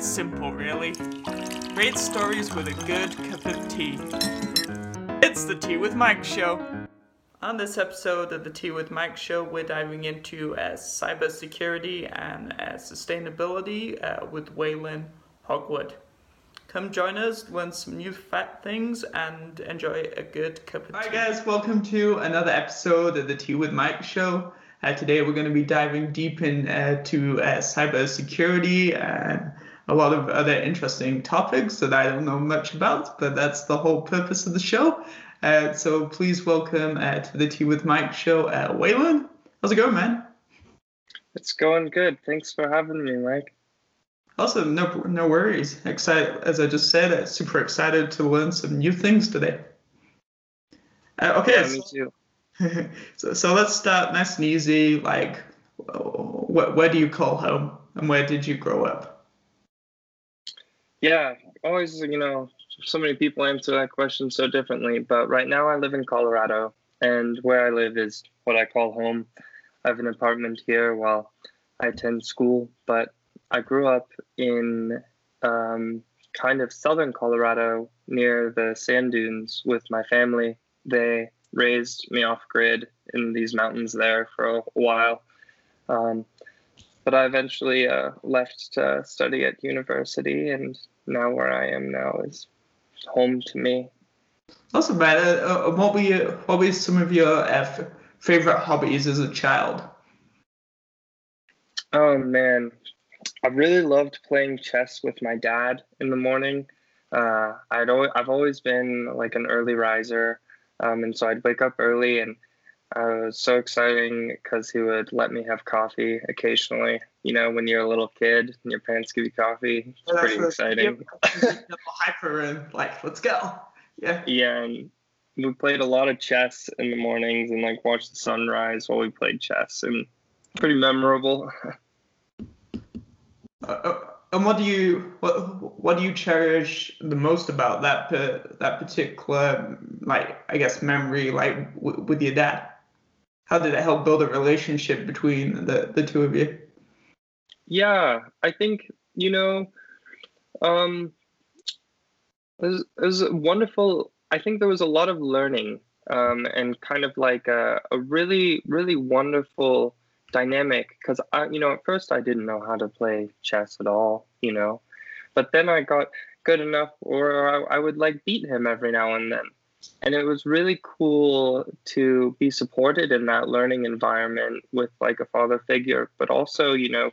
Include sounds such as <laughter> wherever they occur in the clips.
It's simple, really. Great stories with a good cup of tea. It's the Tea with Mike show. On this episode of the Tea with Mike show, we're diving into uh, cybersecurity and uh, sustainability uh, with Waylon Hogwood. Come join us, learn some new fat things, and enjoy a good cup of tea. Hi guys, welcome to another episode of the Tea with Mike show. Uh, today we're going to be diving deep into uh, cybersecurity and a lot of other interesting topics that I don't know much about, but that's the whole purpose of the show. Uh, so please welcome uh, to the Tea with Mike show, uh, Waylon. How's it going, man? It's going good. Thanks for having me, Mike. Awesome. No, no worries. Excited, as I just said, uh, super excited to learn some new things today. Uh, okay. Yeah, me too. <laughs> so, so let's start nice and easy. Like, where, where do you call home, and where did you grow up? Yeah, always, you know, so many people answer that question so differently. But right now, I live in Colorado, and where I live is what I call home. I have an apartment here while I attend school, but I grew up in um, kind of southern Colorado near the sand dunes with my family. They raised me off grid in these mountains there for a while. Um, but I eventually uh, left to study at university, and now where I am now is home to me. Awesome, man. Uh, uh what were you, what were some of your uh, favorite hobbies as a child? Oh man, I really loved playing chess with my dad in the morning. Uh, I'd always, I've always been like an early riser, um, and so I'd wake up early, and uh, it was so exciting because he would let me have coffee occasionally. You know, when you're a little kid and your parents give you coffee, it's yeah, pretty exciting. hyper and like, let's go. Yeah. Yeah, and we played a lot of chess in the mornings and like watched the sunrise while we played chess, and pretty memorable. <laughs> Uh, uh, and what do you what what do you cherish the most about that per, that particular like I guess memory like w- with your dad? How did it help build a relationship between the the two of you? Yeah, I think you know, um, it was, it was wonderful. I think there was a lot of learning um, and kind of like a, a really really wonderful dynamic because I, you know, at first I didn't know how to play chess at all, you know, but then I got good enough, or I, I would like beat him every now and then, and it was really cool to be supported in that learning environment with like a father figure, but also, you know,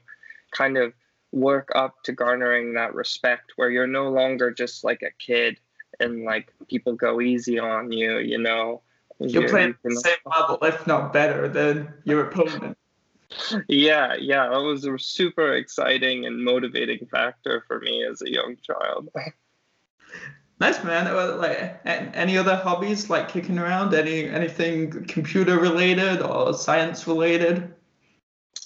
kind of work up to garnering that respect where you're no longer just like a kid and like people go easy on you, you know. You're, you're playing you the same level, if not better, than your opponent yeah, yeah, that was a super exciting and motivating factor for me as a young child. Nice man. Like any other hobbies like kicking around? Any anything computer related or science related?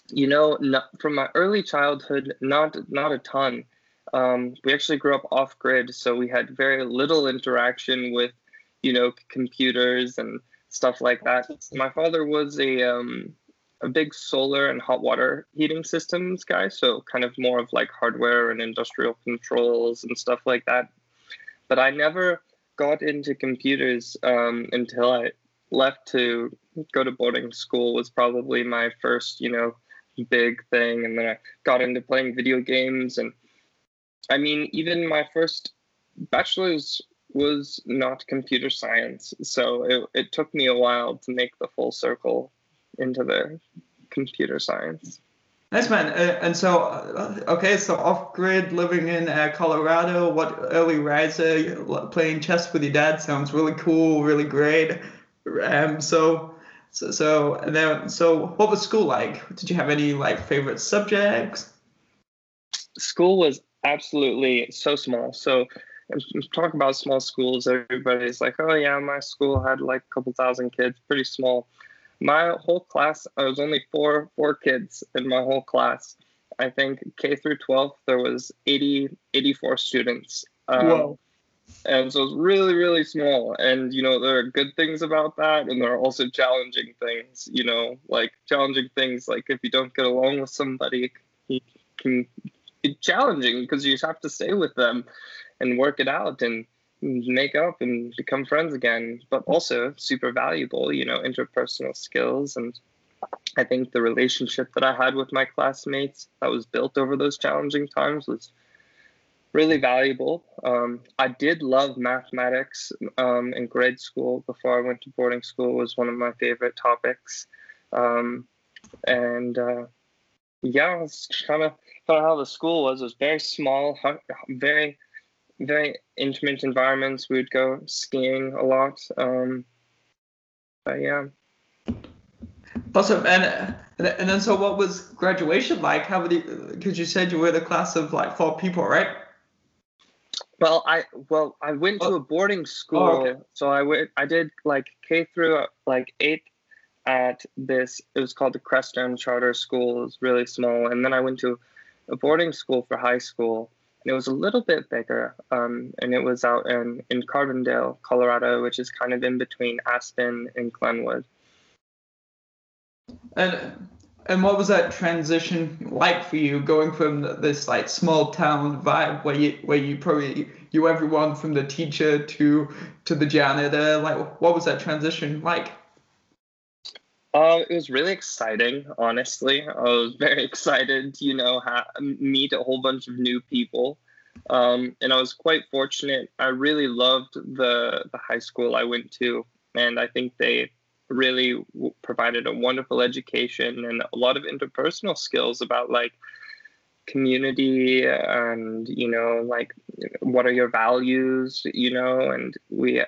You know, not, from my early childhood, not not a ton. Um, we actually grew up off grid, so we had very little interaction with, you know, computers and stuff like that. My father was a um, a big solar and hot water heating systems guy, so kind of more of like hardware and industrial controls and stuff like that. But I never got into computers um, until I left to go to boarding school was probably my first, you know, big thing. And then I got into playing video games. And I mean, even my first bachelor's was not computer science. So it, it took me a while to make the full circle into the computer science. Nice man. Uh, and so, uh, okay, so off grid, living in uh, Colorado. What early riser playing chess with your dad sounds really cool, really great. Um, so, so, so, and then, so, what was school like? Did you have any like favorite subjects? School was absolutely so small. So, talk about small schools. Everybody's like, oh yeah, my school had like a couple thousand kids, pretty small my whole class i was only four four kids in my whole class. I think k through 12 there was 80 84 students um, Whoa. and so it's really really small. And you know there are good things about that and there are also challenging things you know like challenging things like if you don't get along with somebody it can be challenging because you have to stay with them and work it out. And make up and become friends again, but also super valuable, you know, interpersonal skills. And I think the relationship that I had with my classmates that was built over those challenging times was really valuable. Um, I did love mathematics um, in grade school before I went to boarding school was one of my favorite topics. Um, and uh, yeah, it's kind of kind of how the school was. It was very small, very very intimate environments. We would go skiing a lot. Um, but yeah. Awesome. And and then so what was graduation like? How many? Because you said you were the class of like four people, right? Well, I well I went to oh. a boarding school, oh, okay. so I went. I did like K through like eighth at this. It was called the Crestone Charter School. It was really small, and then I went to a boarding school for high school and it was a little bit bigger. Um, and it was out in, in Carbondale, Colorado, which is kind of in between Aspen and Glenwood. And and what was that transition like for you, going from this like small town vibe where you where you probably you everyone from the teacher to to the janitor? Like, what was that transition like? Uh, it was really exciting, honestly. I was <laughs> very excited, to, you know, ha- meet a whole bunch of new people. Um, and I was quite fortunate. I really loved the, the high school I went to, and I think they really w- provided a wonderful education and a lot of interpersonal skills about like community and you know like what are your values you know? And we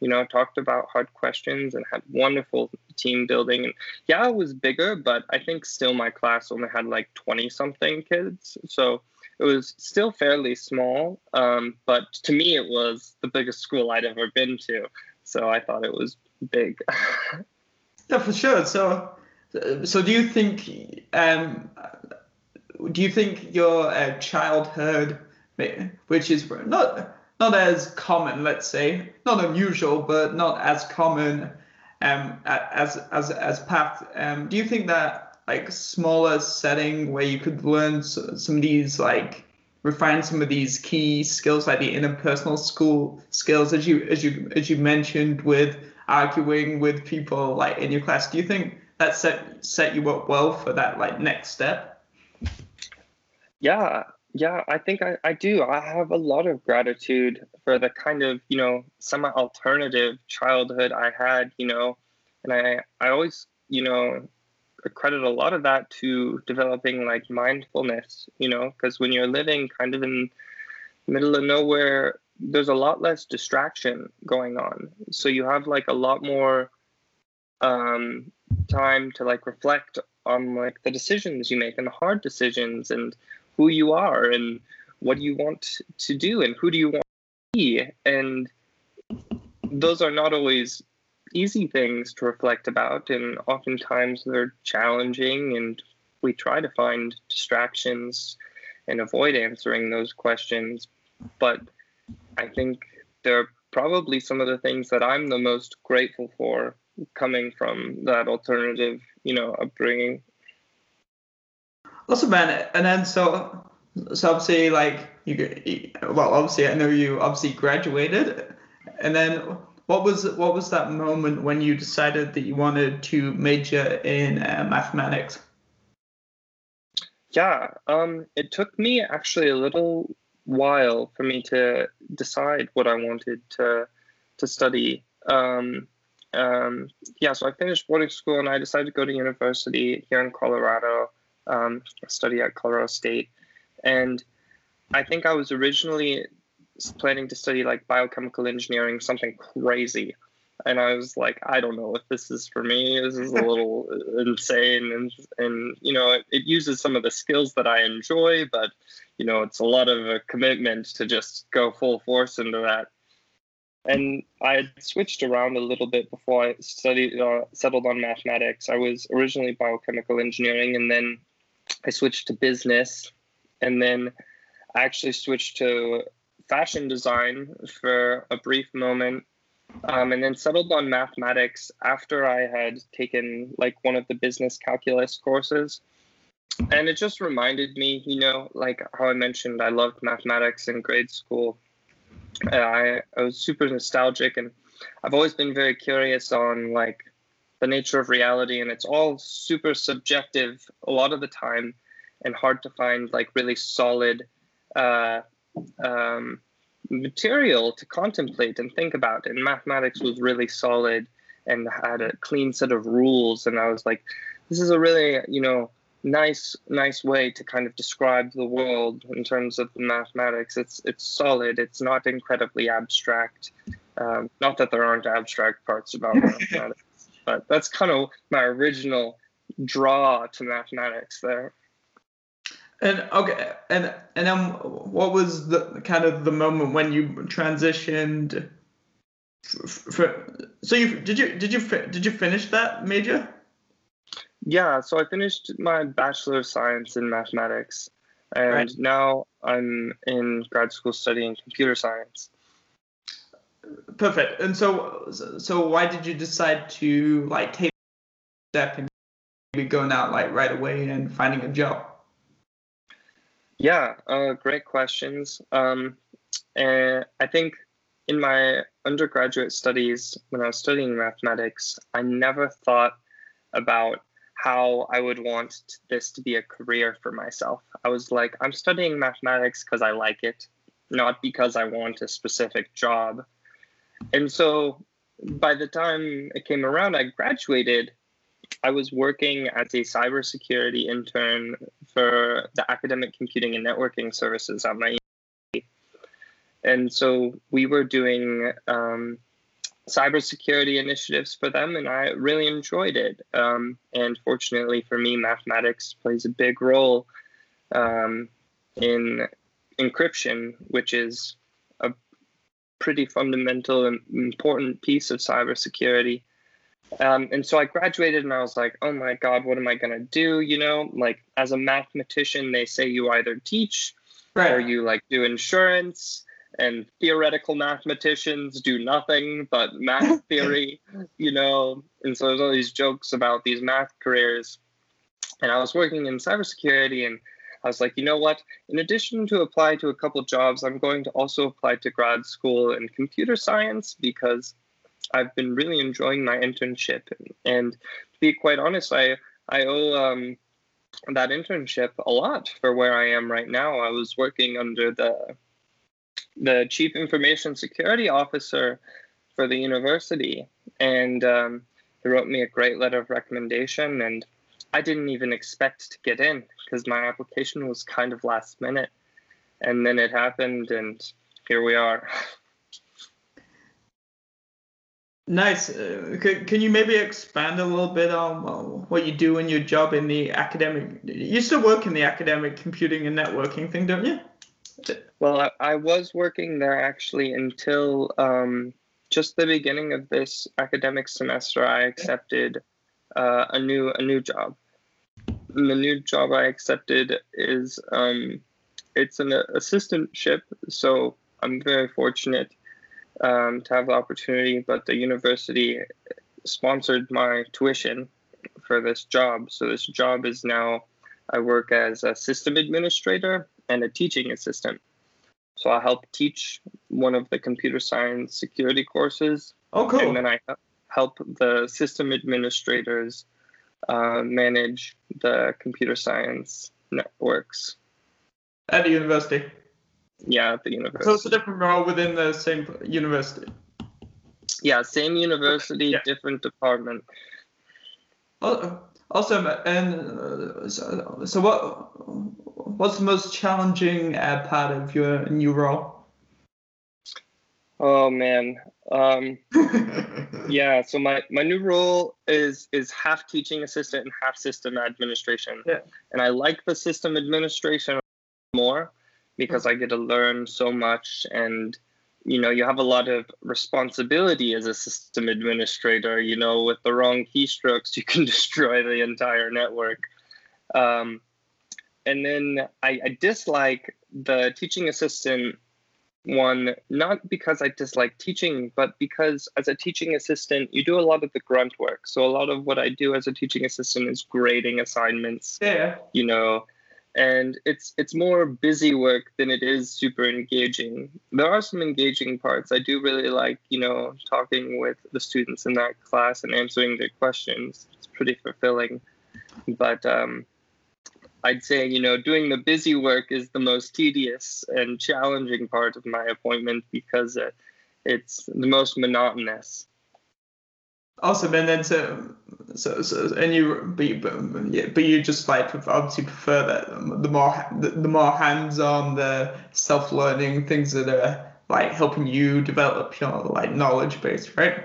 you know talked about hard questions and had wonderful team building. And yeah it was bigger but i think still my class only had like 20 something kids. So it was still fairly small um, but to me it was the biggest school i'd ever been to. So i thought it was big. <laughs> Yeah for sure. So so do you think um, do you think your uh, childhood, which is not not as common, let's say, not unusual, but not as common um, as as as path, um, do you think that like smaller setting where you could learn some of these like refine some of these key skills like the interpersonal school skills as you as you as you mentioned with arguing with people like in your class? Do you think that set set you up well for that like next step yeah, yeah, I think I, I do. I have a lot of gratitude for the kind of, you know, semi alternative childhood I had, you know, and I, I always, you know, credit a lot of that to developing like mindfulness, you know, because when you're living kind of in middle of nowhere, there's a lot less distraction going on. So you have like a lot more um, time to like reflect on like the decisions you make and the hard decisions and who you are and what do you want to do and who do you want to be. And those are not always easy things to reflect about and oftentimes they're challenging and we try to find distractions and avoid answering those questions. But i think they're probably some of the things that i'm the most grateful for coming from that alternative you know upbringing Awesome, man. And then so, so obviously, like you, well, obviously, I know you obviously graduated, and then what was what was that moment when you decided that you wanted to major in uh, mathematics? Yeah, um, it took me actually a little while for me to decide what I wanted to to study. Um, um, yeah, so I finished boarding school and I decided to go to university here in Colorado um, study at Colorado State. And I think I was originally planning to study like biochemical engineering, something crazy. And I was like, I don't know if this is for me. This is a <laughs> little insane. And, and you know, it, it uses some of the skills that I enjoy, but, you know, it's a lot of a commitment to just go full force into that. And I had switched around a little bit before I studied, uh, settled on mathematics. I was originally biochemical engineering, and then I switched to business, and then I actually switched to fashion design for a brief moment, um, and then settled on mathematics after I had taken like one of the business calculus courses. and it just reminded me, you know, like how I mentioned, I loved mathematics in grade school. I, I was super nostalgic, and I've always been very curious on like the nature of reality, and it's all super subjective a lot of the time, and hard to find like really solid uh, um, material to contemplate and think about. And mathematics was really solid and had a clean set of rules, and I was like, this is a really, you know, nice nice way to kind of describe the world in terms of the mathematics. It's it's solid. It's not incredibly abstract. Um, not that there aren't abstract parts about <laughs> mathematics but that's kind of my original draw to mathematics there and okay and and then what was the kind of the moment when you transitioned for, so you did you did you did you finish that major yeah, so I finished my Bachelor of Science in Mathematics, and right. now I'm in grad school studying computer science. Perfect. And so, so why did you decide to like take step and maybe going out like right away and finding a job? Yeah, uh, great questions. Um, and I think in my undergraduate studies, when I was studying mathematics, I never thought about how I would want this to be a career for myself. I was like, I'm studying mathematics because I like it, not because I want a specific job. And so by the time it came around, I graduated. I was working as a cybersecurity intern for the academic computing and networking services at my university. And so we were doing um, cybersecurity initiatives for them, and I really enjoyed it. Um, and fortunately for me, mathematics plays a big role um, in encryption, which is pretty fundamental and important piece of cybersecurity. Um, and so I graduated and I was like, oh my God, what am I going to do? You know, like as a mathematician, they say you either teach right. or you like do insurance and theoretical mathematicians do nothing but math <laughs> theory, you know. And so there's all these jokes about these math careers. And I was working in cybersecurity and I was like, you know what? In addition to apply to a couple jobs, I'm going to also apply to grad school in computer science because I've been really enjoying my internship. And to be quite honest, I I owe um, that internship a lot for where I am right now. I was working under the the chief information security officer for the university, and um, he wrote me a great letter of recommendation. And I didn't even expect to get in because my application was kind of last minute, and then it happened, and here we are. Nice. Uh, can, can you maybe expand a little bit on what you do in your job in the academic? You still work in the academic computing and networking thing, don't you? Well, I, I was working there actually until um, just the beginning of this academic semester. I accepted uh, a new a new job. And the new job I accepted is um, it's an assistantship, so I'm very fortunate um, to have the opportunity. But the university sponsored my tuition for this job, so this job is now I work as a system administrator and a teaching assistant. So I help teach one of the computer science security courses. Oh, cool. And then I help the system administrators uh, manage the computer science networks. At the university? Yeah, at the university. So it's a different role within the same university? Yeah, same university, yeah. different department. Oh, awesome. And uh, so, so what what's the most challenging uh, part of your new role? Oh man, um, <laughs> yeah. So my my new role is is half teaching assistant and half system administration. Yeah. And I like the system administration more because I get to learn so much and you know you have a lot of responsibility as a system administrator you know with the wrong keystrokes <laughs> you can destroy the entire network um, and then I, I dislike the teaching assistant one not because I dislike teaching, but because as a teaching assistant, you do a lot of the grunt work. So a lot of what I do as a teaching assistant is grading assignments. Yeah. You know, and it's it's more busy work than it is super engaging. There are some engaging parts. I do really like, you know, talking with the students in that class and answering their questions. It's pretty fulfilling. But um I'd say, you know, doing the busy work is the most tedious and challenging part of my appointment because it, it's the most monotonous. Awesome, and then so, so, so and you, but you, but, yeah, but you just like obviously prefer that the more the, the more hands-on, the self-learning things that are like helping you develop your like knowledge base, right?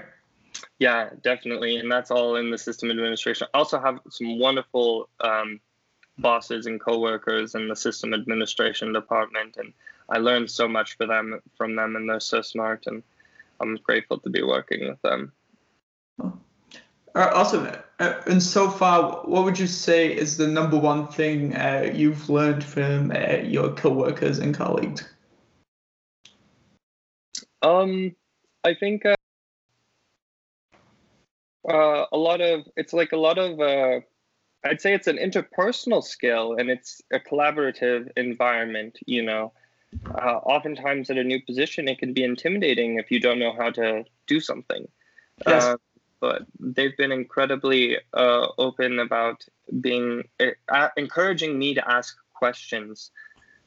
Yeah, definitely, and that's all in the system administration. I also have some wonderful um, bosses and coworkers and the system administration department, and I learned so much for them from them, and they're so smart, and I'm grateful to be working with them. Oh. Uh, awesome. Uh, and so far, what would you say is the number one thing uh, you've learned from uh, your coworkers and colleagues? Um, I think uh, uh, a lot of it's like a lot of I'd say it's an interpersonal skill and it's a collaborative environment, you know. Uh, oftentimes at a new position, it can be intimidating if you don't know how to do something. Yes. Uh, but they've been incredibly uh, open about being uh, encouraging me to ask questions.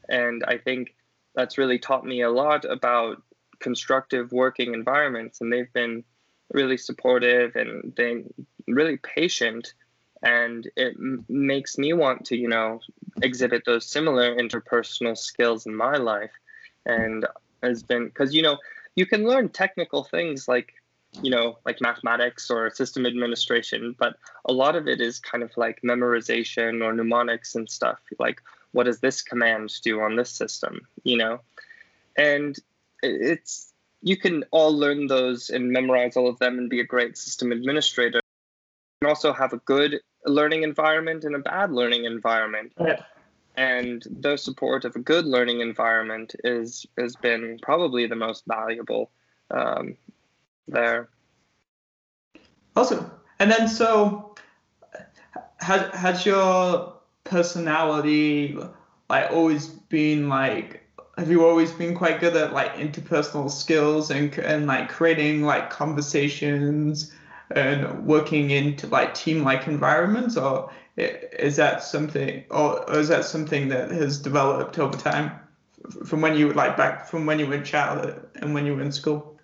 And I think that's really taught me a lot about constructive working environments. And they've been really supportive and they really patient and it m- makes me want to you know exhibit those similar interpersonal skills in my life. And has been because you know you can learn technical things like you know like mathematics or system administration but a lot of it is kind of like memorization or mnemonics and stuff like what does this command do on this system you know? And it's you can all learn those and memorize all of them and be a great system administrator can also have a good learning environment and a bad learning environment. Yeah. And the support of a good learning environment is has been probably the most valuable um, there. Awesome. And then so has has your personality like always been like have you always been quite good at like interpersonal skills and and like creating like conversations and working into like team like environments or is that something or is that something that has developed over time from when you were like back from when you were in childhood and when you were in school?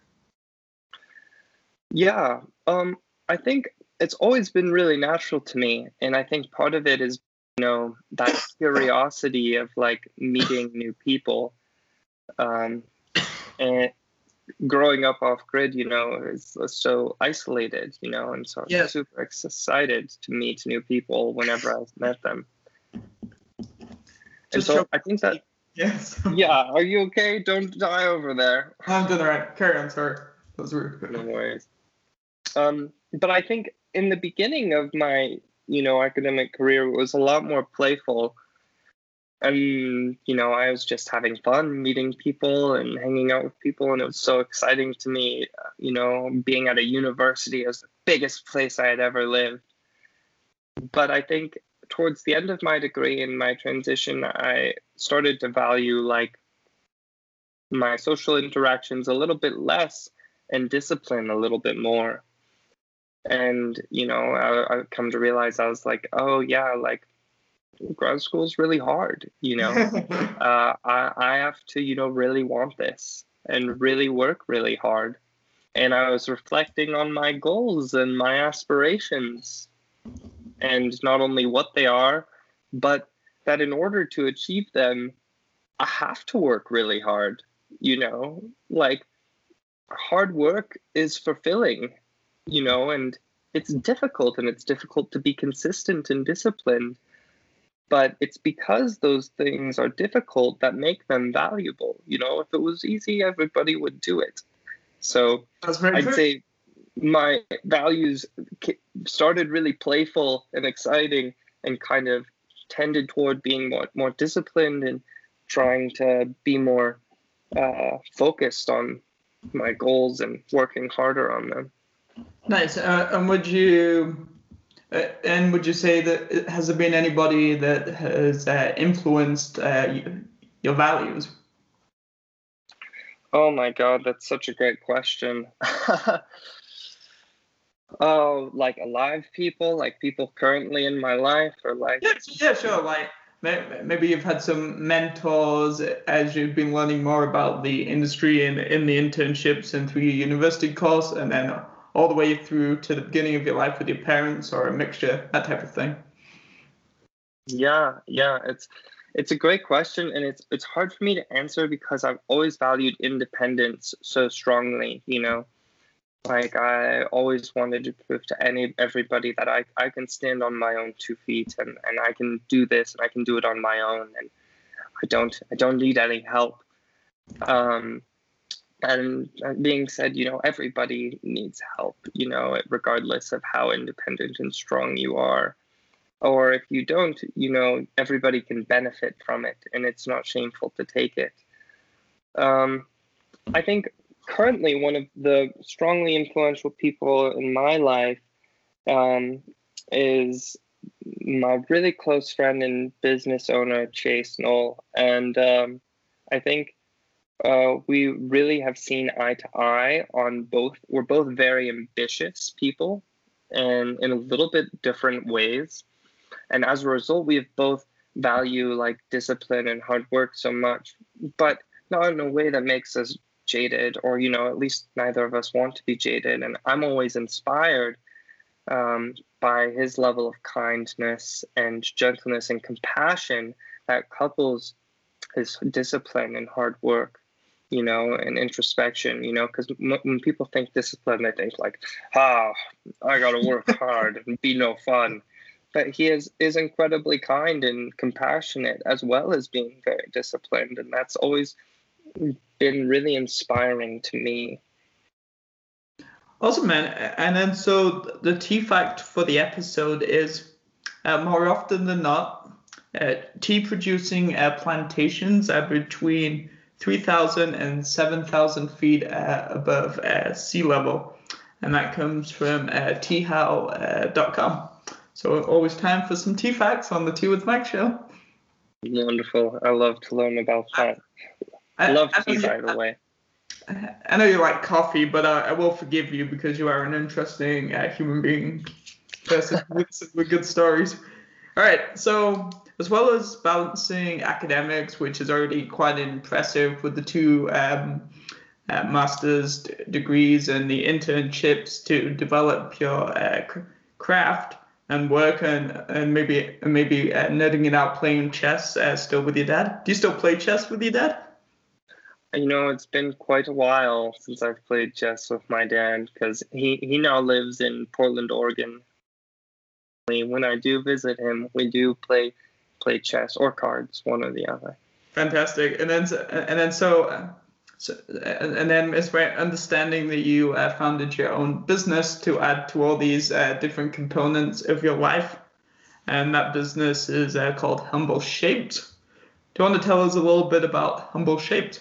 Yeah um i think it's always been really natural to me and i think part of it is you know that <coughs> curiosity of like meeting new people um and growing up off grid, you know, is so isolated, you know, and so. I'm super excited to meet new people whenever I've met them. And so I think that <laughs> yes. yeah, are you okay? Don't die over there. I'm doing all right. Carry on, sorry. That was rude. No worries. Um, but I think in the beginning of my, you know, academic career, it was a lot more playful and you know i was just having fun meeting people and hanging out with people and it was so exciting to me you know being at a university was the biggest place i had ever lived. But i think towards the end of my degree and my transition i started to value like my social interactions a little bit less and discipline a little bit more. And you know I, I come to realize i was like oh yeah like grad school is really hard you know? <laughs> Uh, I, I have to you know really want this and really work really hard. And i was reflecting on my goals and my aspirations and not only what they are but that in order to achieve them i have to work really hard you know? Like hard work is fulfilling you know and it's difficult and it's difficult to be consistent and disciplined but it's because those things are difficult that make them valuable. You know, if it was easy, everybody would do it. So I'd true. say my values started really playful and exciting and kind of tended toward being more, more disciplined and trying to be more uh, focused on my goals and working harder on them. Nice. Uh, and would you and would you say that has there been anybody that has uh, influenced uh, your values? Oh my God, that's such a great question. <laughs> oh, like alive people, like people currently in my life, or like yeah, yeah, sure. Like maybe you've had some mentors as you've been learning more about the industry and in the internships and through your university course, and then all the way through to the beginning of your life with your parents, or a mixture, that type of thing. Yeah, yeah, it's it's a great question, and it's it's hard for me to answer because I've always valued independence so strongly. You know, like I always wanted to prove to any everybody that I, I can stand on my own two feet and, and I can do this and I can do it on my own and I don't I don't need any help. Um, and being said, you know, everybody needs help, you know, regardless of how independent and strong you are. Or if you don't, you know, everybody can benefit from it and it's not shameful to take it. Um, I think currently one of the strongly influential people in my life um, is my really close friend and business owner Chase Knoll, and um, I think uh, we really have seen eye to eye on both. We're both very ambitious people, and in a little bit different ways, and as a result, we have both value like discipline and hard work so much, but not in a way that makes us jaded, or you know, at least neither of us want to be jaded. And I'm always inspired um, by his level of kindness and gentleness and compassion that couples his discipline and hard work you know, and introspection, you know, because m- when people think discipline, they think like, ah, I got to work <laughs> hard and be no fun. But he is is incredibly kind and compassionate as well as being very disciplined, and that's always been really inspiring to me. Awesome, man. And then so the tea fact for the episode is uh, more often than not, uh, tea producing uh, plantations are between 3,000 and 7,000 feet uh, above uh, sea level. And that comes from uh, teahow.com. So always time for some tea facts on the Tea with Mike show. Wonderful. I love to learn about that. I, I love I, tea, by the way. I know you like coffee, but I, I will forgive you because you are an interesting uh, human being person with, with good stories. All right, so as well as balancing academics, which is already quite impressive with the two um, uh, master's d- degrees and the internships to develop your uh, craft and work and, and maybe maybe uh, it out playing chess uh, still with your dad. Do you still play chess with your dad? You know, it's been quite a while since I've played chess with my dad because he, he now lives in Portland, Oregon. When I do visit him, we do play play chess or cards, one or the other. Fantastic. And then and then so. So, and then it's very understanding that you uh, founded your own business to add to all these uh, different components of your life. And that business is uh, called Humble Shapes. Do you want to tell us a little bit about Humble Shapes?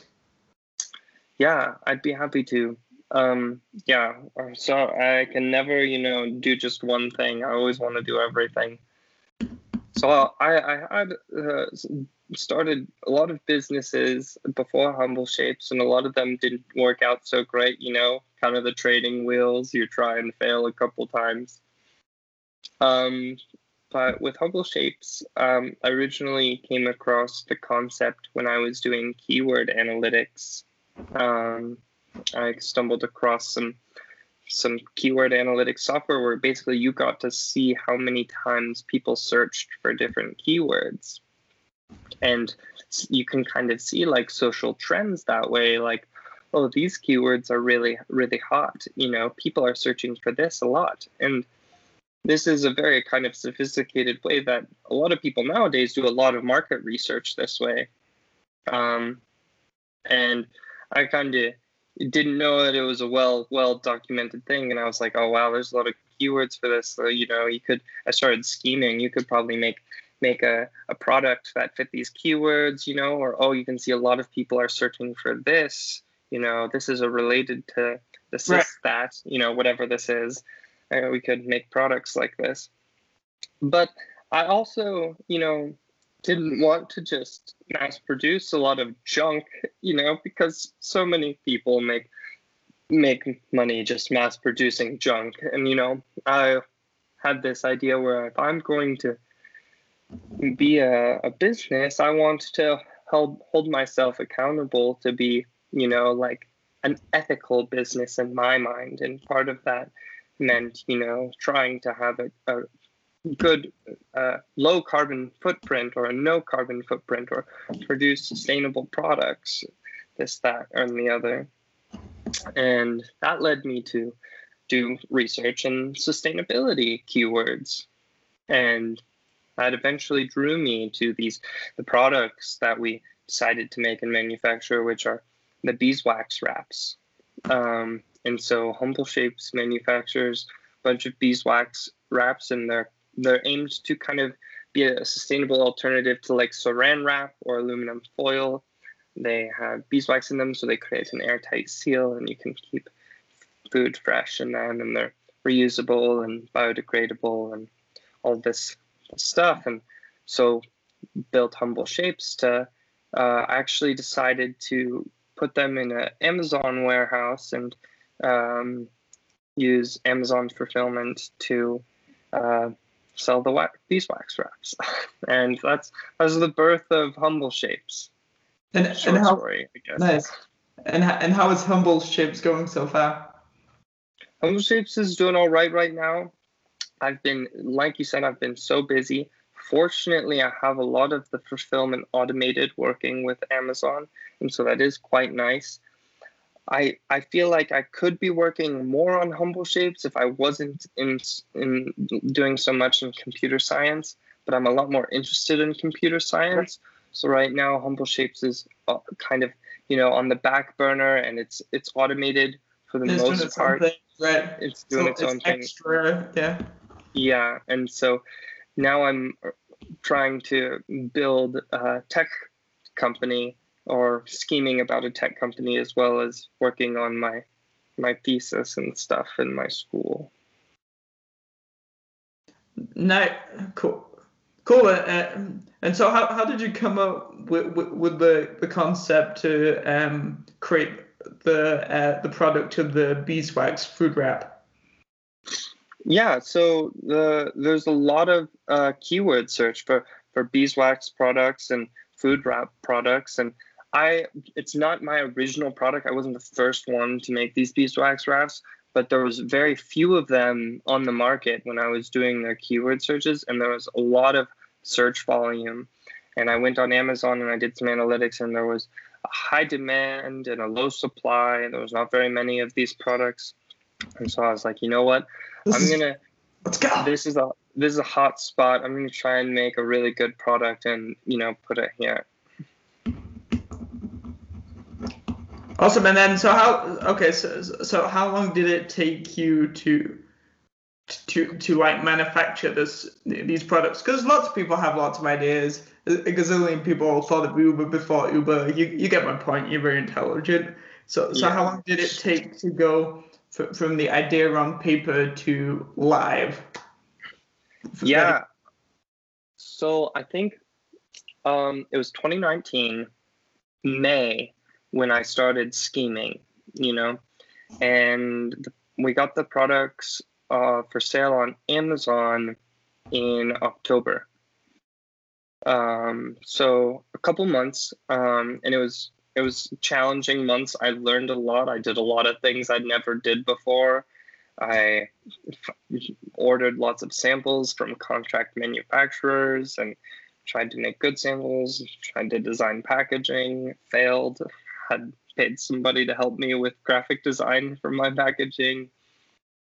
Yeah, I'd be happy to. Um, yeah, so I can never, you know, do just one thing. I always want to do everything. So I, I had uh, started a lot of businesses before Humble Shapes, and a lot of them didn't work out so great. You know, kind of the trading wheels. You try and fail a couple times. Um, but with Humble Shapes, um, I originally came across the concept when I was doing keyword analytics. Um, I stumbled across some some keyword analytics software where basically you got to see how many times people searched for different keywords. And you can kind of see like social trends that way, like, oh, these keywords are really, really hot. You know, people are searching for this a lot. And this is a very kind of sophisticated way that a lot of people nowadays do a lot of market research this way. Um, and I kind of didn't know that it was a well well documented thing and i was like oh wow there's a lot of keywords for this so you know you could i started scheming you could probably make make a, a product that fit these keywords, you know, or oh, you can see a lot of people are searching for this, you know, this is a related to this right. is that, you know, whatever this is. Uh, we could make products like this. But I also, you know, didn't want to just mass produce a lot of junk, you know, because so many people make make money just mass producing junk. And you know, I had this idea where if I'm going to be a, a business, I want to hold hold myself accountable to be, you know, like an ethical business in my mind. And part of that meant, you know, trying to have a, a good uh, low carbon footprint or a no carbon footprint or produce sustainable products, this, that, and the other. And that led me to do research in sustainability keywords. And that eventually drew me to these the products that we decided to make and manufacture, which are the beeswax wraps. Um, and so Humble Shapes manufactures a bunch of beeswax wraps, and they're they're aimed to kind of be a sustainable alternative to like saran wrap or aluminum foil. They have beeswax in them, so they create an airtight seal, and you can keep food fresh in them, and they're reusable and biodegradable and all this stuff. And so, built humble shapes to uh, actually decided to put them in an Amazon warehouse and um, use Amazon fulfillment to uh, sell the wax, beeswax wraps, <laughs> and that's that's the birth of Humble Shapes. And, and how, story, I guess. Nice. And and how is Humble Shapes going so far? Humble Shapes is doing all right right now. I've been, like you said, I've been so busy. Fortunately, I have a lot of the fulfillment automated working with Amazon, and so that is quite nice. I I feel like I could be working more on humble shapes if I wasn't in in doing so much in computer science, but I'm a lot more interested in computer science. So right now, humble shapes is uh, kind of you know on the back burner, and it's it's automated for the it's most part. Right. It's doing so its, it's own extra, thing. Yeah. Yeah, and so now I'm trying to build a tech company or scheming about a tech company as well as working on my my thesis and stuff in my school. No, cool, cool. Uh, and so, how, how did you come up with, with, with the, the concept to um, create the uh, the product of the beeswax food wrap? Yeah, so the there's a lot of uh, keyword search for for beeswax products and food wrap products, and I it's not my original product. I wasn't the first one to make these beeswax wraps, but there was very few of them on the market when I was doing the keyword searches, and there was a lot of search volume. And I went on Amazon and I did some analytics, and there was a high demand and a low supply, and there was not very many of these products. And so I was like, you know what? This I'm gonna. Let's go. This is a this is a hot spot. I'm gonna try and make a really good product and you know put it here. Awesome. And then, so how? Okay, so so how long did it take you to to to like manufacture this these products? Because lots of people have lots of ideas. A gazillion people thought of Uber before Uber. You you get my point. You're very intelligent. So so yeah. how long did it take to go f- from the idea on paper to live? Yeah. So I think um, it was 2019 May when I started scheming, you know, and we got the products uh, for sale on Amazon in October. Um, so a couple months, um, and it was it was challenging months. I learned a lot. I did a lot of things I'd never did before. I ordered lots of samples from contract manufacturers and tried to make good samples. Tried to design packaging, failed had paid somebody to help me with graphic design for my packaging.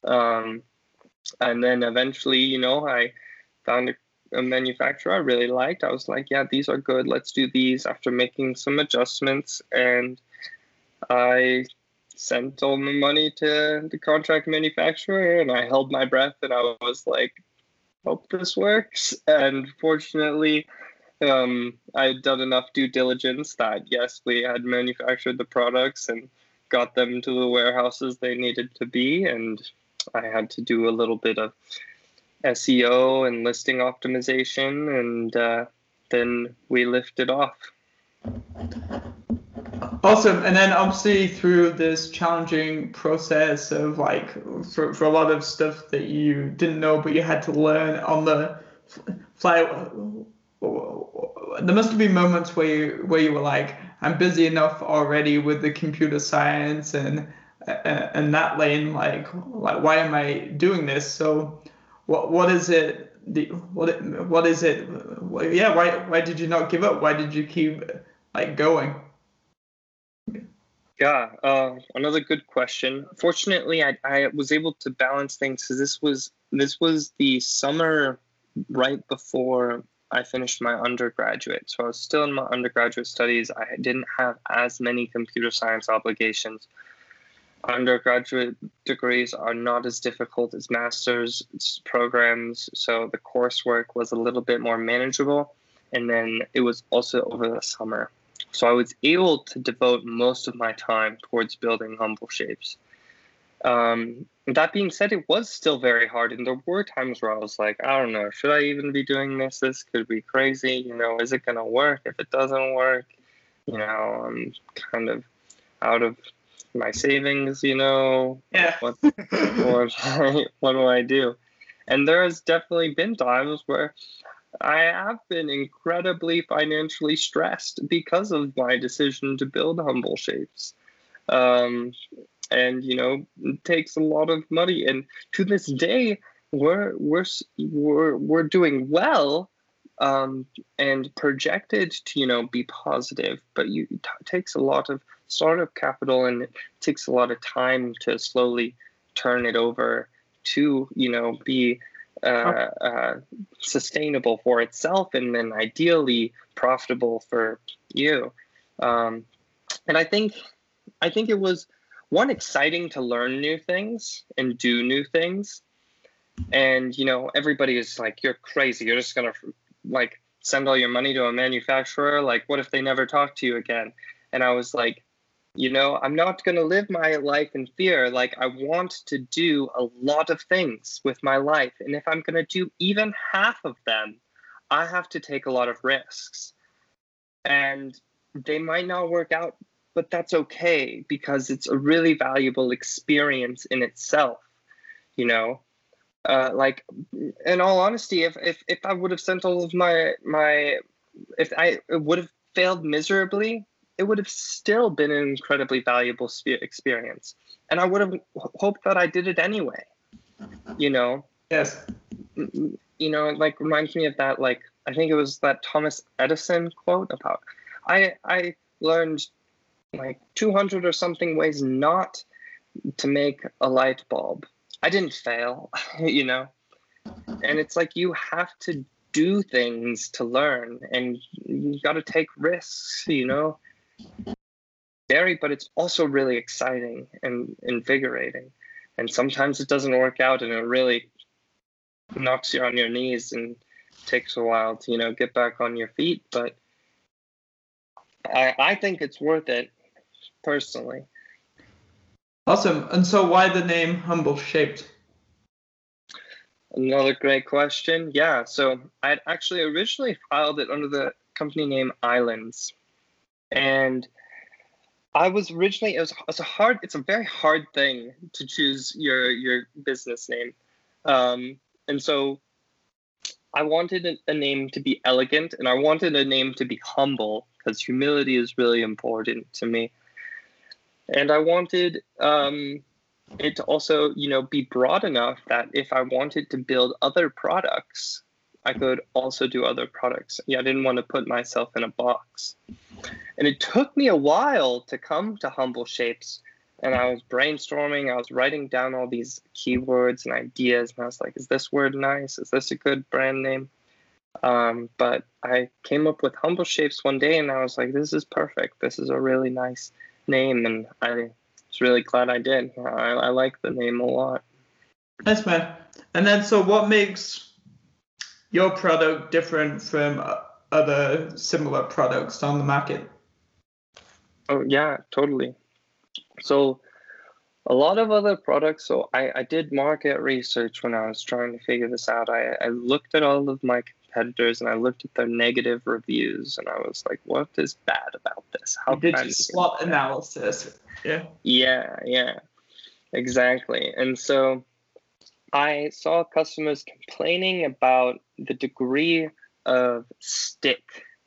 Um, and then eventually, you know, I found a, a, manufacturer I really liked. I was like, yeah, these are good. Let's do these after making some adjustments. And I sent all my money to the contract manufacturer and I held my breath and I was like, hope this works. And fortunately, um, I had done enough due diligence that yes, we had manufactured the products and got them to the warehouses they needed to be. And I had to do a little bit of SEO and listing optimization, and uh, then we lifted off. Awesome. And then obviously through this challenging process of like for, for a lot of stuff that you didn't know but you had to learn on the fly there must have been moments where you where you were like, I'm busy enough already with the computer science and and that lane, like like why am I doing this? So what what is it the what what is it yeah why why did you not give up why did you keep like going yeah, uh, another good question. Fortunately, I, I was able to balance things because this was this was the summer right before I finished my undergraduate. So I was still in my undergraduate studies. I didn't have as many computer science obligations. Undergraduate degrees are not as difficult as master's programs, so the coursework was a little bit more manageable. And then it was also over the summer. So I was able to devote most of my time towards building humble shapes. Um, that being said, it was still very hard, and there were times where I was like, I don't know, should I even be doing this? This could be crazy. You know, is it gonna work? If it doesn't work, you know, I'm kind of out of my savings. You know, yeah. What, what, <laughs> what do I do? And there has definitely been times where I have been incredibly financially stressed because of my decision to build humble shapes. Um, and you know, takes a lot of money. And to this day, we're we're we're we're doing well um, and projected to you know be positive, but you it takes a lot of startup capital and it takes a lot of time to slowly turn it over to you know be uh, uh, sustainable for itself and then ideally profitable for you. Um, and I think I think it was one exciting to learn new things and do new things. And you know, everybody is like, "You're crazy. You're just gonna like send all your money to a manufacturer. Like, what if they never talk to you again?" And I was like, you know, I'm not going to live my life in fear. Like, I want to do a lot of things with my life. And if I'm going to do even half of them, I have to take a lot of risks. And they might not work out, but that's okay because it's a really valuable experience in itself, you know? Uh, like, in all honesty, if, if, if I would have sent all of my, my, if I would have failed miserably, it would have still been an incredibly valuable experience. And I would have hoped that I did it anyway. You know? Yes. You know, it like reminds me of that, like, I think it was that Thomas Edison quote about I I learned like 200 or something ways not to make a light bulb. I didn't fail, <laughs> you know? And it's like you have to do things to learn and you got to take risks, you know? scary, but it's also really exciting and invigorating. And sometimes it doesn't work out and it really knocks you on your knees and takes a while to, you know, get back on your feet. But I, I think it's worth it personally. Awesome. And so why the name Humble Shapes? Another great question. Yeah. So I actually originally filed it under the company name Islands and I was originally it was, it's a hard it's a very hard thing to choose your your business name, um, and so I wanted a, name to be elegant and I wanted a name to be humble because humility is really important to me, and I wanted um, it to also you know be broad enough that if I wanted to build other products, I could also do other products. Yeah, I didn't want to put myself in a box. And it took me a while to come to Humble Shapes. And I was brainstorming, I was writing down all these keywords and ideas. And I was like, is this word nice? Is this a good brand name? Um, but I came up with Humble Shapes one day and I was like, this is perfect. This is a really nice name. And I was really glad I did. I, I like the name a lot. Nice, man. And then, so what makes your product different from uh, other similar products on the market? Oh yeah, totally. So a lot of other products. So I, I did market research when I was trying to figure this out. I, I looked at all of my competitors and I looked at their negative reviews and I was like, what is bad about this? How did you did SWOT analysis? Yeah. Yeah, yeah, exactly. And so I saw customers complaining about the degree of stick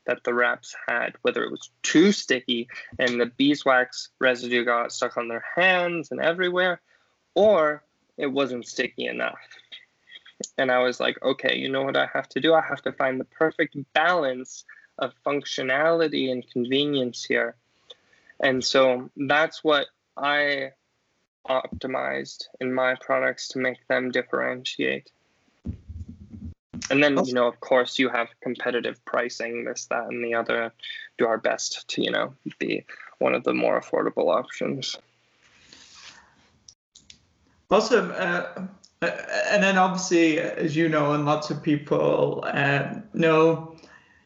that the wraps had, whether it was too sticky and the beeswax residue got stuck on their hands and everywhere, or it wasn't sticky enough. And I was like, okay, you know what I have to do? I have to find the perfect balance of functionality and convenience here. And so that's what I optimized in my products to make them differentiate. And then, you know, of course, you have competitive pricing, this, that, and the other. Do our best to, you know, be one of the more affordable options. Awesome. Uh, and then, obviously, as you know, and lots of people uh, know,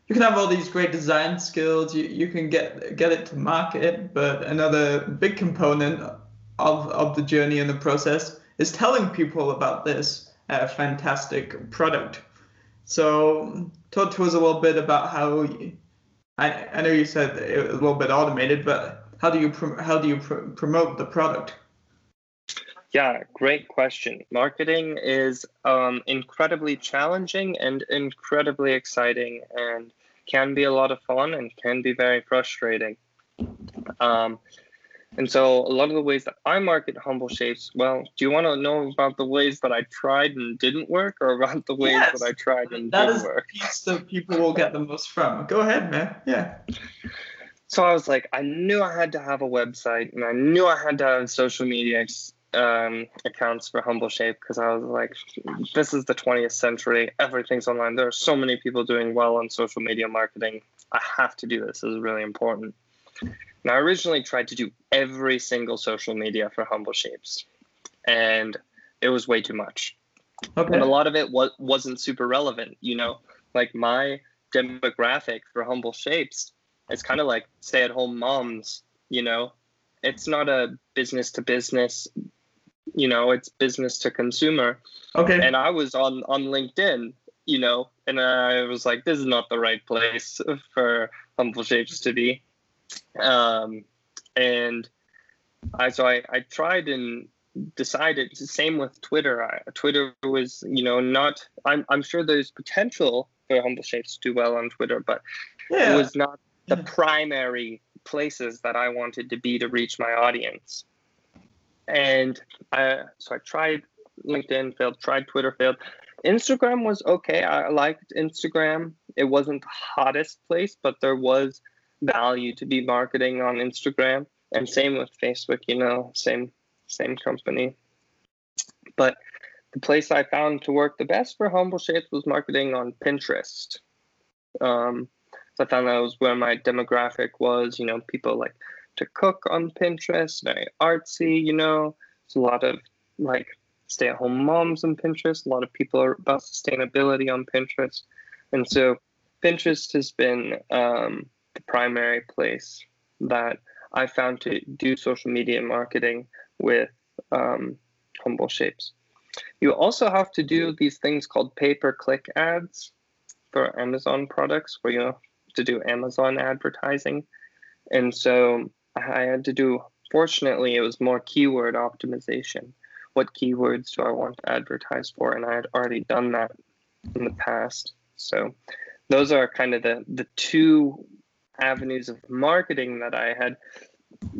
you can have all these great design skills. You, you can get get it to market, but another big component of of the journey and the process is telling people about this uh, fantastic product. So talk to us a little bit about how. You, I I know you said it was a little bit automated, but how do you how do you pr- promote the product? Yeah, great question. Marketing is um, incredibly challenging and incredibly exciting, and can be a lot of fun and can be very frustrating. Um, and so a lot of the ways that I market humble shapes, well, do you want to know about the ways that I tried and didn't work or about the ways yes, that I tried and that didn't work? That is the piece that people will get the most from. Go ahead, man. Yeah. So I was like, I knew I had to have a website and I knew I had to have social media um, accounts for Humble Shape because I was like, this is the 20th century. Everything's online. There are so many people doing well on social media marketing. I have to do this. This is really important. Now, I originally tried to do every single social media for Humble Shapes, and it was way too much. Okay. And a lot of it was, wasn't super relevant. You know, like my demographic for Humble Shapes, it's kind of like stay at home moms, you know, it's not a business to business you know it's business to consumer okay and i was on on linkedin you know and i was like this is not the right place for humble shapes to be um, and I so I, I tried and decided same with Twitter. I, Twitter was you know not I'm I'm sure there's potential for Humble Shapes to do well on Twitter, but yeah. it was not the yeah. primary places that I wanted to be to reach my audience. And I, so I tried LinkedIn, failed. Tried Twitter, failed. Instagram was okay. I liked Instagram. It wasn't the hottest place, but there was value to be marketing on Instagram. And same with Facebook, you know, same same company. But the place I found to work the best for Humble Shapes was marketing on Pinterest. Um, so I found that was where my demographic was. You know, people like to cook on Pinterest, very artsy. You know, it's a lot of like stay-at-home moms on Pinterest. A lot of people are about sustainability on Pinterest, and so Pinterest has been um, the primary place that I found to do social media marketing with um, humble shapes. You also have to do these things called pay per click ads for Amazon products where you have to do Amazon advertising. And so I had to do, fortunately, it was more keyword optimization. What keywords do I want to advertise for? And I had already done that in the past. So those are kind of the, the two avenues of marketing that I had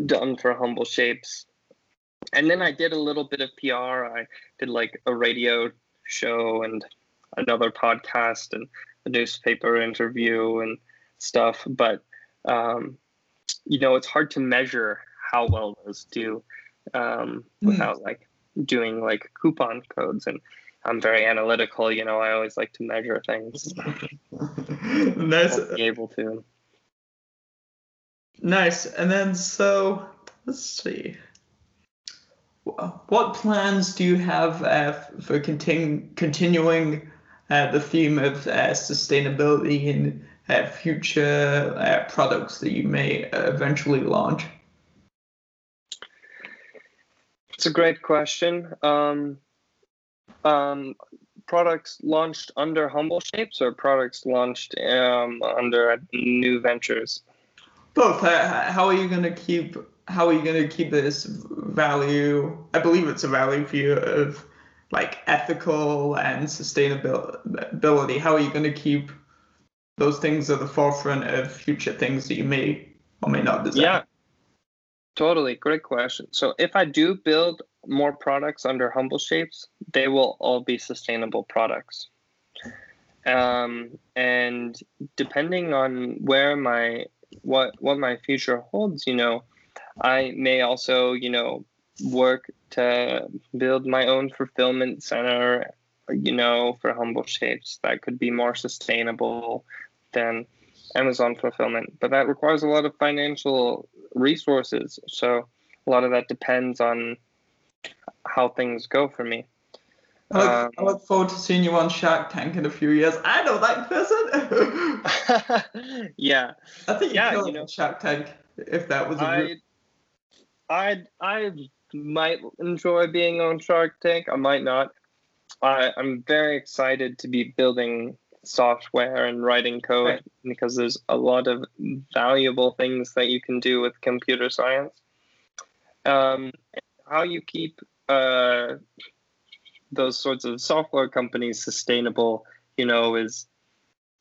done for Humble Shapes. And then I did a little bit of PR. I did like a radio show and another podcast and a newspaper interview and stuff. But, um, you know, it's hard to measure how well those do um, hmm. without like doing like coupon codes. And I'm very analytical, you know, I always like to measure things. <laughs> nice. Be able to. Nice. And then, so let's see. What plans do you have uh, for continu- continuing uh, the theme of uh, sustainability in uh, future uh, products that you may eventually launch? It's a great question. Um, um, products launched under Humble Shapes or products launched um, under new ventures? Both. How are you going to keep? How are you going to keep this value? I believe it's a value for you of like ethical and sustainability. How are you going to keep those things are the forefront of future things that you may or may not design? Yeah, totally. Great question. So if I do build more products under Humble Shapes, they will all be sustainable products. Um, and depending on where my what what my future holds, you know, I may also you know work to build my own fulfillment center, you know, for Humble Shapes that could be more sustainable than Amazon fulfillment. But that requires a lot of financial resources. So a lot of that depends on how things go for me. I look, um, I look, forward to seeing you on Shark Tank in a few years. I know that person. <laughs> yeah. I think yeah, you know, Shark Tank if that was a I, I I might enjoy being on Shark Tank. I might not. I, I'm very excited to be building software and writing code right. because there's a lot of valuable things that you can do with computer science. Um, how you keep uh, those sorts of software companies sustainable, you know, is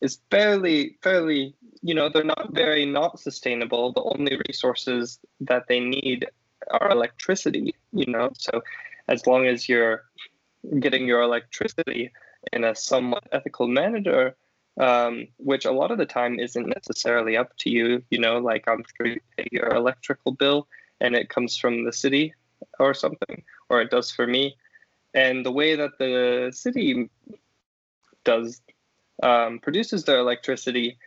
is fairly fairly you know they're not very not sustainable. The only resources that they need are electricity. You know, so as long as you're getting your electricity in a somewhat ethical manner, um, which a lot of the time isn't necessarily up to you. You know, like I'm sure you pay your electrical bill and it comes from the city or something, or it does for me. And the way that the city does um, produces their electricity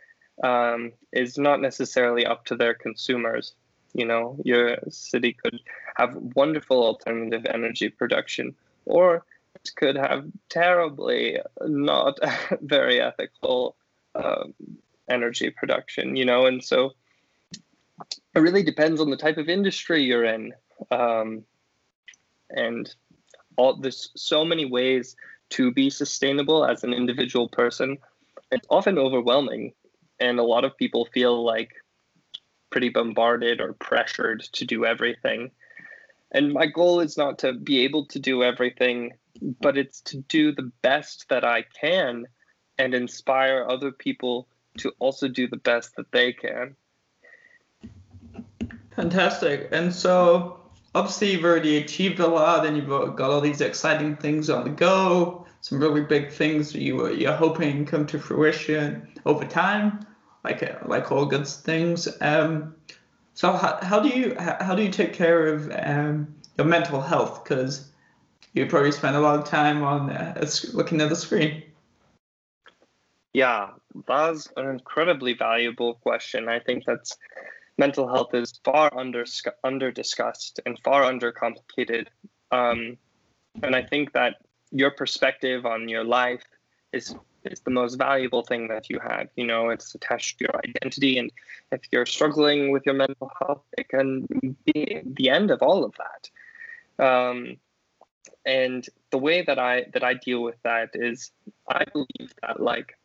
um, is not necessarily up to their consumers. You know, your city could have wonderful alternative energy production, or could have terribly not <laughs> very ethical uh, energy production. You know, and so it really depends on the type of industry you're in um, and all there's so many ways to be sustainable as an individual person it's often overwhelming and a lot of people feel like pretty bombarded or pressured to do everything and my goal is not to be able to do everything but it's to do the best that i can and inspire other people to also do the best that they can. Fantastic. And so obviously you've already achieved a lot and you've got all these exciting things on the go some really big things that you you're hoping come to fruition over time like like all good things. Um, so how, how do you how do you take care of um, your mental health? Because you probably spend a lot of time on uh, looking at the screen yeah that's an incredibly valuable question i think that's mental health is far under under discussed and far under complicated. Um, and I think that your perspective on your life is is the most valuable thing that you have. You know, it's attached to your identity, and if you're struggling with your mental health, it can be the end of all of that. Um, and the way that I that I deal with that is, I believe that like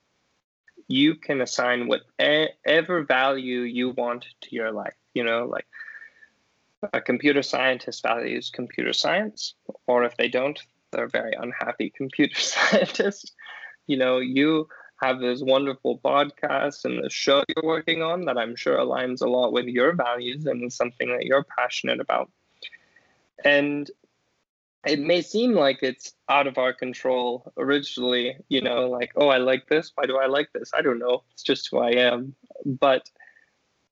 you can assign whatever value you want to your life. You know, like a computer scientist values computer science, or if they don't, they're very unhappy <laughs> computer scientists. You know, you have this wonderful podcast and the show you're working on that I'm sure aligns a lot with your values and is something that you're passionate about. And it may seem like it's out of our control originally, you know, like, oh, I like this. Why do I like this? I don't know. It's just who I am. But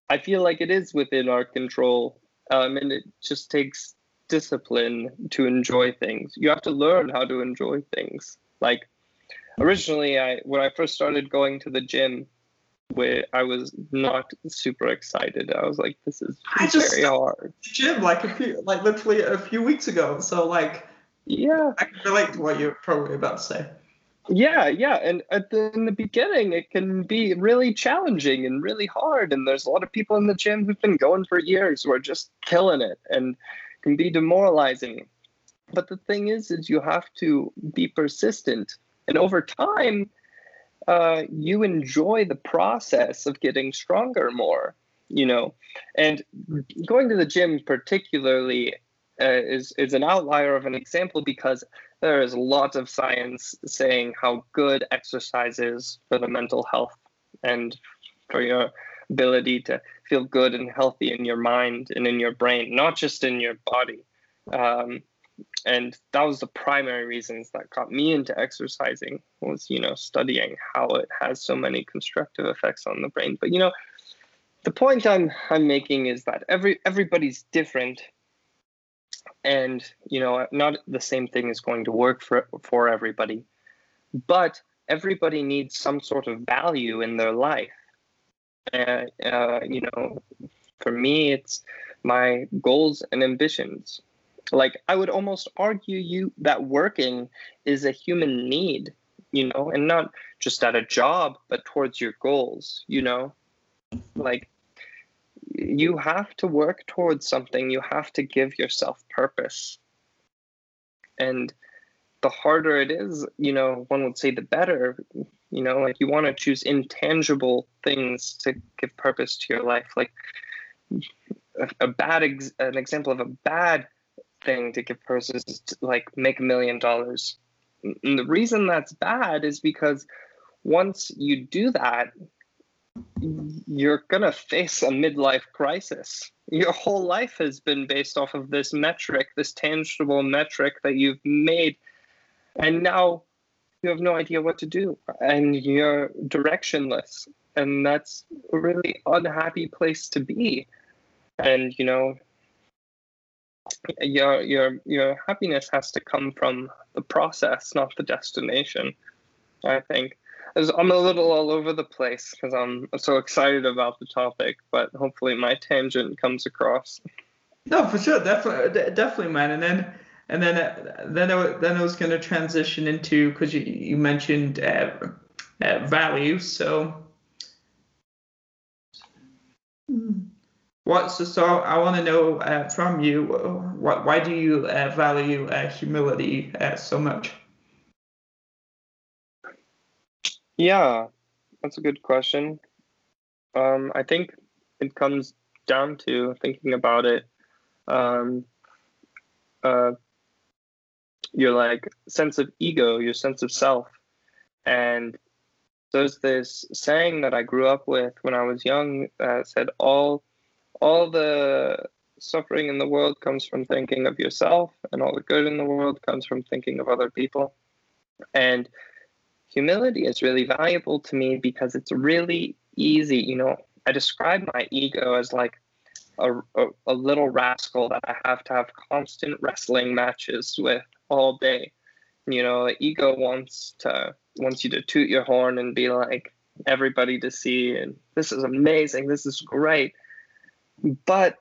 I feel like it is within our control. Um, and it just takes discipline to enjoy things. You have to learn how to enjoy things. Like originally, I when I first started going to the gym, where I was not super excited. I was like, this is I just very hard. Gym like a few, like literally a few weeks ago. So like, yeah, I can relate to what you're probably about to say. Yeah, yeah, and at the, in the beginning, it can be really challenging and really hard. And there's a lot of people in the gym who've been going for years who are just killing it and can be demoralizing. But the thing is, is you have to be persistent, and over time, uh, you enjoy the process of getting stronger more. You know, and going to the gym particularly uh, is is an outlier of an example because there is lots of science saying how good exercise is for the mental health and for your ability to feel good and healthy in your mind and in your brain, not just in your body. Um, and that was the primary reasons that got me into exercising was you know studying how it has so many constructive effects on the brain. But you know the point i'm i'm making is that every everybody's different. And you know not the same thing is going to work for for everybody. But everybody needs some sort of value in their life. And uh, you know for me it's my goals and ambitions like i would almost argue you that working is a human need you know and not just at a job but towards your goals you know? Like you have to work towards something. You have to give yourself purpose. And the harder it is you know one would say the better you know? Like you want to choose intangible things to give purpose to your life. Like a, bad ex- an example of a bad thing to give purpose is to, like make a million dollars and the reason that's bad is because once you do that you're going to face a midlife crisis. Your whole life has been based off of this metric, this tangible metric that you've made. And now you have no idea what to do and you're directionless. And that's a really unhappy place to be. And, you know, your your your happiness has to come from the process, not the destination. I think. I'm a little all over the place because I'm so excited about the topic, but hopefully my tangent comes across. No, for sure, definitely, definitely, man. And then, and then, then, I, then I was going to transition into because you you mentioned uh, uh, values. So, what? So, so I want to know uh, from you, what, why do you uh, value uh, humility so much? Yeah, that's a good question. Um, I think it comes down to thinking about it. Um, uh, your like sense of ego, your sense of self, and there's this saying that I grew up with when I was young that said all all the suffering in the world comes from thinking of yourself, and all the good in the world comes from thinking of other people. And humility is really valuable to me because it's really easy. You know, I describe my ego as like a, a, a, little rascal that I have to have constant wrestling matches with all day. You know, ego wants to wants you to toot your horn and be like everybody to see and this is amazing, this is great. But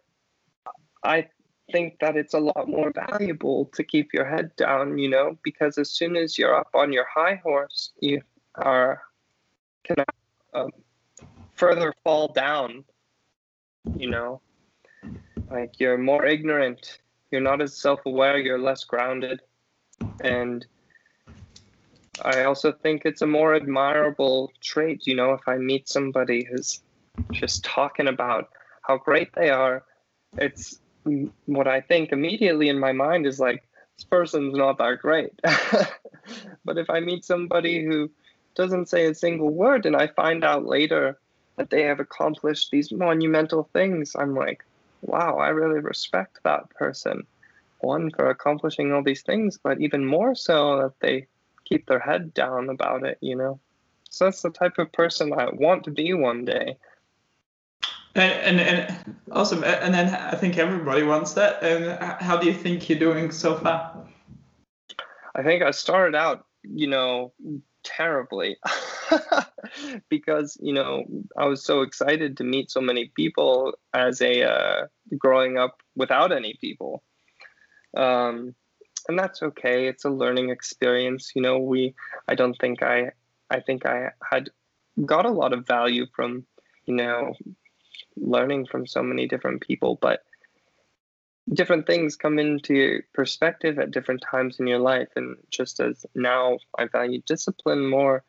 I think that it's a lot more valuable to keep your head down, you know, because as soon as you're up on your high horse, you are can um, further fall down, you know, like you're more ignorant, you're not as self-aware, you're less grounded, and I also think it's a more admirable trait, you know, if I meet somebody who's just talking about how great they are, it's what I think immediately in my mind is like, this person's not that great. <laughs> but if I meet somebody who doesn't say a single word and I find out later that they have accomplished these monumental things, I'm like, wow, I really respect that person. One, for accomplishing all these things, but even more so that they keep their head down about it, you know? So that's the type of person I want to be one day. And, and, and awesome. And then I think everybody wants that. And how do you think you're doing so far? I think I started out, you know, terribly <laughs> because, you know, I was so excited to meet so many people as a uh, growing up without any people. Um, and that's okay. It's a learning experience. You know, we I don't think I I think I had got a lot of value from, you know, learning from so many different people, but different things come into your perspective at different times in your life. And just as now I value discipline more,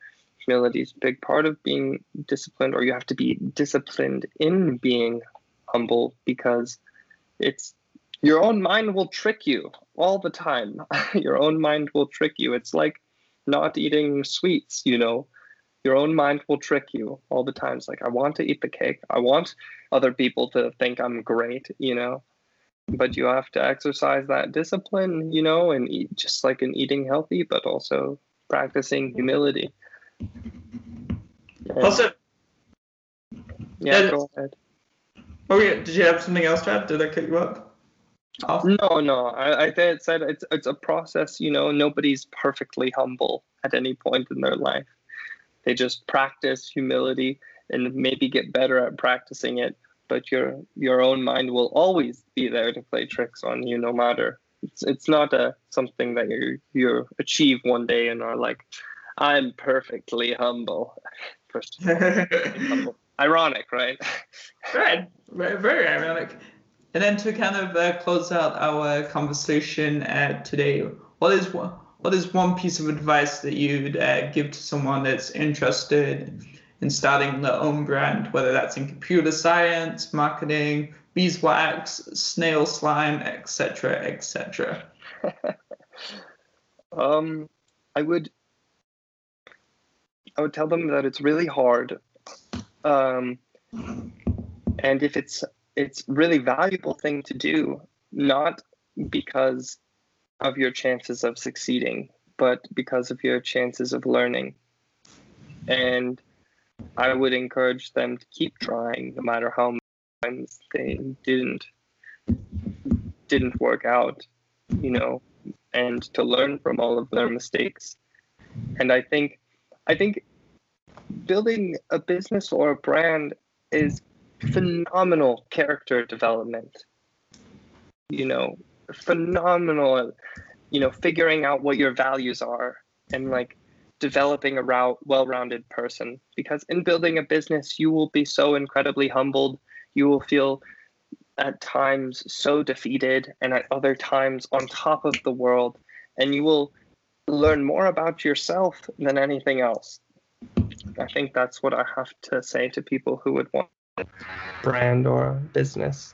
humility is a big part of being disciplined, or you have to be disciplined in being humble because it's your own mind will trick you all the time. <laughs> your own mind will trick you. It's like not eating sweets, you know. Your own mind will trick you all the times like, I want to eat the cake. I want other people to think I'm great, you know. But you have to exercise that discipline, you know, and eat just like in eating healthy, but also practicing humility. And, also, yeah, go ahead. Oh yeah, did you have something else to add? Did I cut you up? No, no. I, I said it's it's a process. You know, nobody's perfectly humble at any point in their life. They just practice humility and maybe get better at practicing it. But your your own mind will always be there to play tricks on you, no matter. It's it's not a something that you you achieve one day and are like, I'm perfectly humble. <laughs> humble. <laughs> Ironic, right? right. Very, very ironic. And then to kind of uh, close out our conversation uh, today, what is one, what is one piece of advice that you'd uh, give to someone that's interested in starting their own brand, whether that's in computer science, marketing, beeswax, snail slime, etc., etc. <laughs> um, I would I would tell them that it's really hard, um, and if it's it's really valuable thing to do, not because of your chances of succeeding, but because of your chances of learning. And I would encourage them to keep trying, no matter how many times they didn't didn't work out, you know, and to learn from all of their mistakes. And I think I think building a business or a brand is phenomenal character development. You know, phenomenal, you know, figuring out what your values are and like developing a well-rounded person. Because in building a business, you will be so incredibly humbled. You will feel at times so defeated and at other times on top of the world. And you will learn more about yourself than anything else. I think that's what I have to say to people who would want brand or business.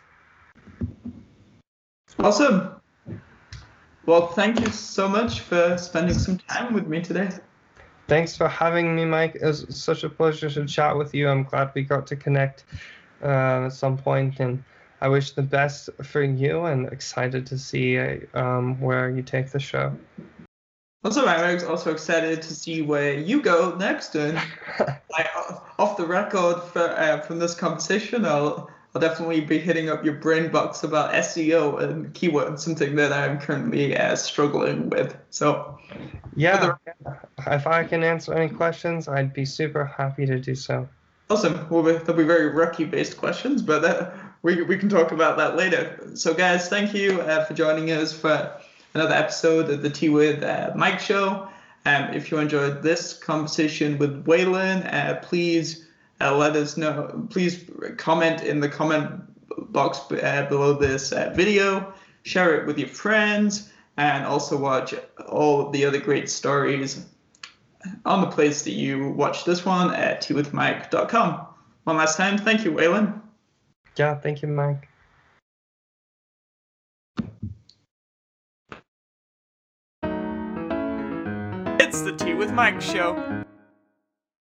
Awesome. Well, thank you so much for spending some time with me today. Thanks for having me, Mike. It was such a pleasure to chat with you. I'm glad we got to connect uh, at some point, and I wish the best for you and excited to see um, where you take the show. Also, I'm also excited to see where you go next. And <laughs> like, off the record for, uh, from this conversation, I'll, I'll definitely be hitting up your brain box about SEO and keywords, something that I'm currently uh, struggling with. So, yeah, the... if I can answer any questions, I'd be super happy to do so. Awesome. Well, they'll be very rookie based questions, but that, uh, we, we can talk about that later. So, guys, thank you uh, for joining us for another episode of the Tea with uh, Mike show. Um, if you enjoyed this conversation with Waylon, uh, please uh, let us know. Please comment in the comment box uh, below this uh, video. Share it with your friends, and also watch all the other great stories on the place that you watch this one at teawithmike.com. One last time, thank you, Waylon. Yeah, thank you, Mike. It's the Tea with Mike show.